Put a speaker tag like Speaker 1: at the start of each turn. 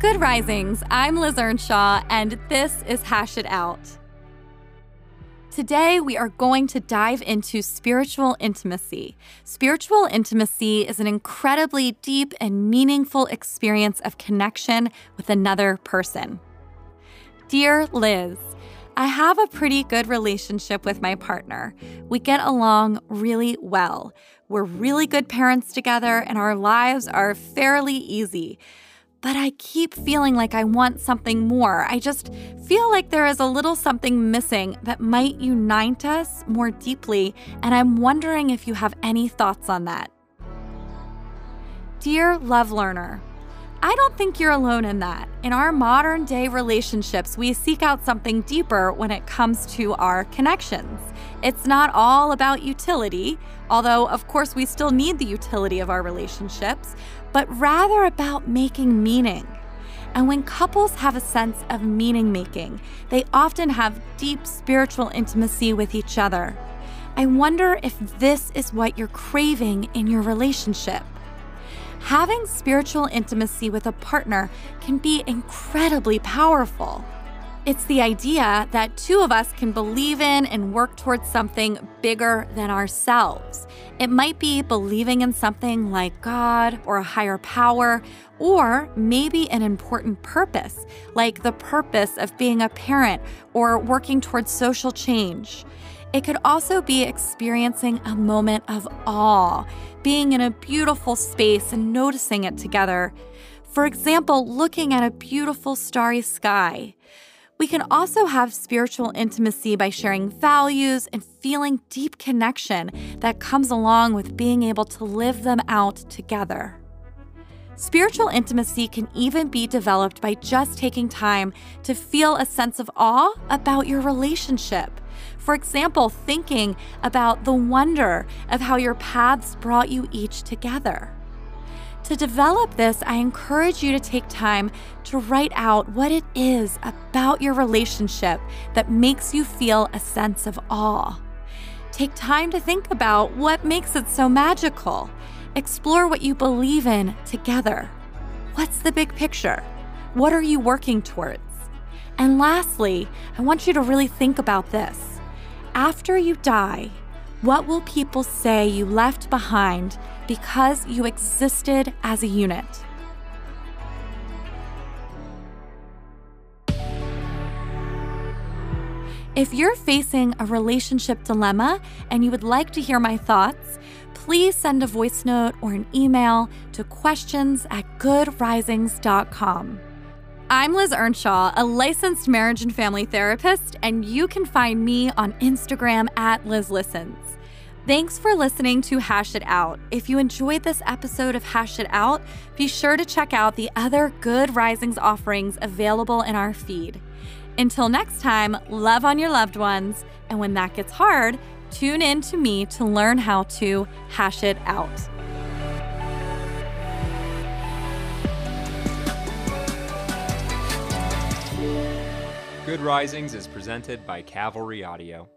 Speaker 1: Good Risings. I'm Liz Earnshaw, and this is Hash It Out. Today, we are going to dive into spiritual intimacy. Spiritual intimacy is an incredibly deep and meaningful experience of connection with another person. Dear Liz, I have a pretty good relationship with my partner. We get along really well. We're really good parents together, and our lives are fairly easy but I keep feeling like I want something more. I just feel like there is a little something missing that might unite us more deeply, and I'm wondering if you have any thoughts on that. Dear love learner, I don't think you're alone in that. In our modern day relationships, we seek out something deeper when it comes to our connections. It's not all about utility, although, of course, we still need the utility of our relationships, but rather about making meaning. And when couples have a sense of meaning making, they often have deep spiritual intimacy with each other. I wonder if this is what you're craving in your relationship. Having spiritual intimacy with a partner can be incredibly powerful. It's the idea that two of us can believe in and work towards something bigger than ourselves. It might be believing in something like God or a higher power, or maybe an important purpose, like the purpose of being a parent or working towards social change. It could also be experiencing a moment of awe, being in a beautiful space and noticing it together. For example, looking at a beautiful starry sky. We can also have spiritual intimacy by sharing values and feeling deep connection that comes along with being able to live them out together. Spiritual intimacy can even be developed by just taking time to feel a sense of awe about your relationship. For example, thinking about the wonder of how your paths brought you each together. To develop this, I encourage you to take time to write out what it is about your relationship that makes you feel a sense of awe. Take time to think about what makes it so magical. Explore what you believe in together. What's the big picture? What are you working towards? And lastly, I want you to really think about this. After you die, what will people say you left behind because you existed as a unit? If you're facing a relationship dilemma and you would like to hear my thoughts, please send a voice note or an email to questions at goodrisings.com. I'm Liz Earnshaw, a licensed marriage and family therapist, and you can find me on Instagram at Liz Listens. Thanks for listening to Hash It Out. If you enjoyed this episode of Hash It Out, be sure to check out the other Good Risings offerings available in our feed. Until next time, love on your loved ones, and when that gets hard, tune in to me to learn how to hash it out.
Speaker 2: Good Risings is presented by Cavalry Audio.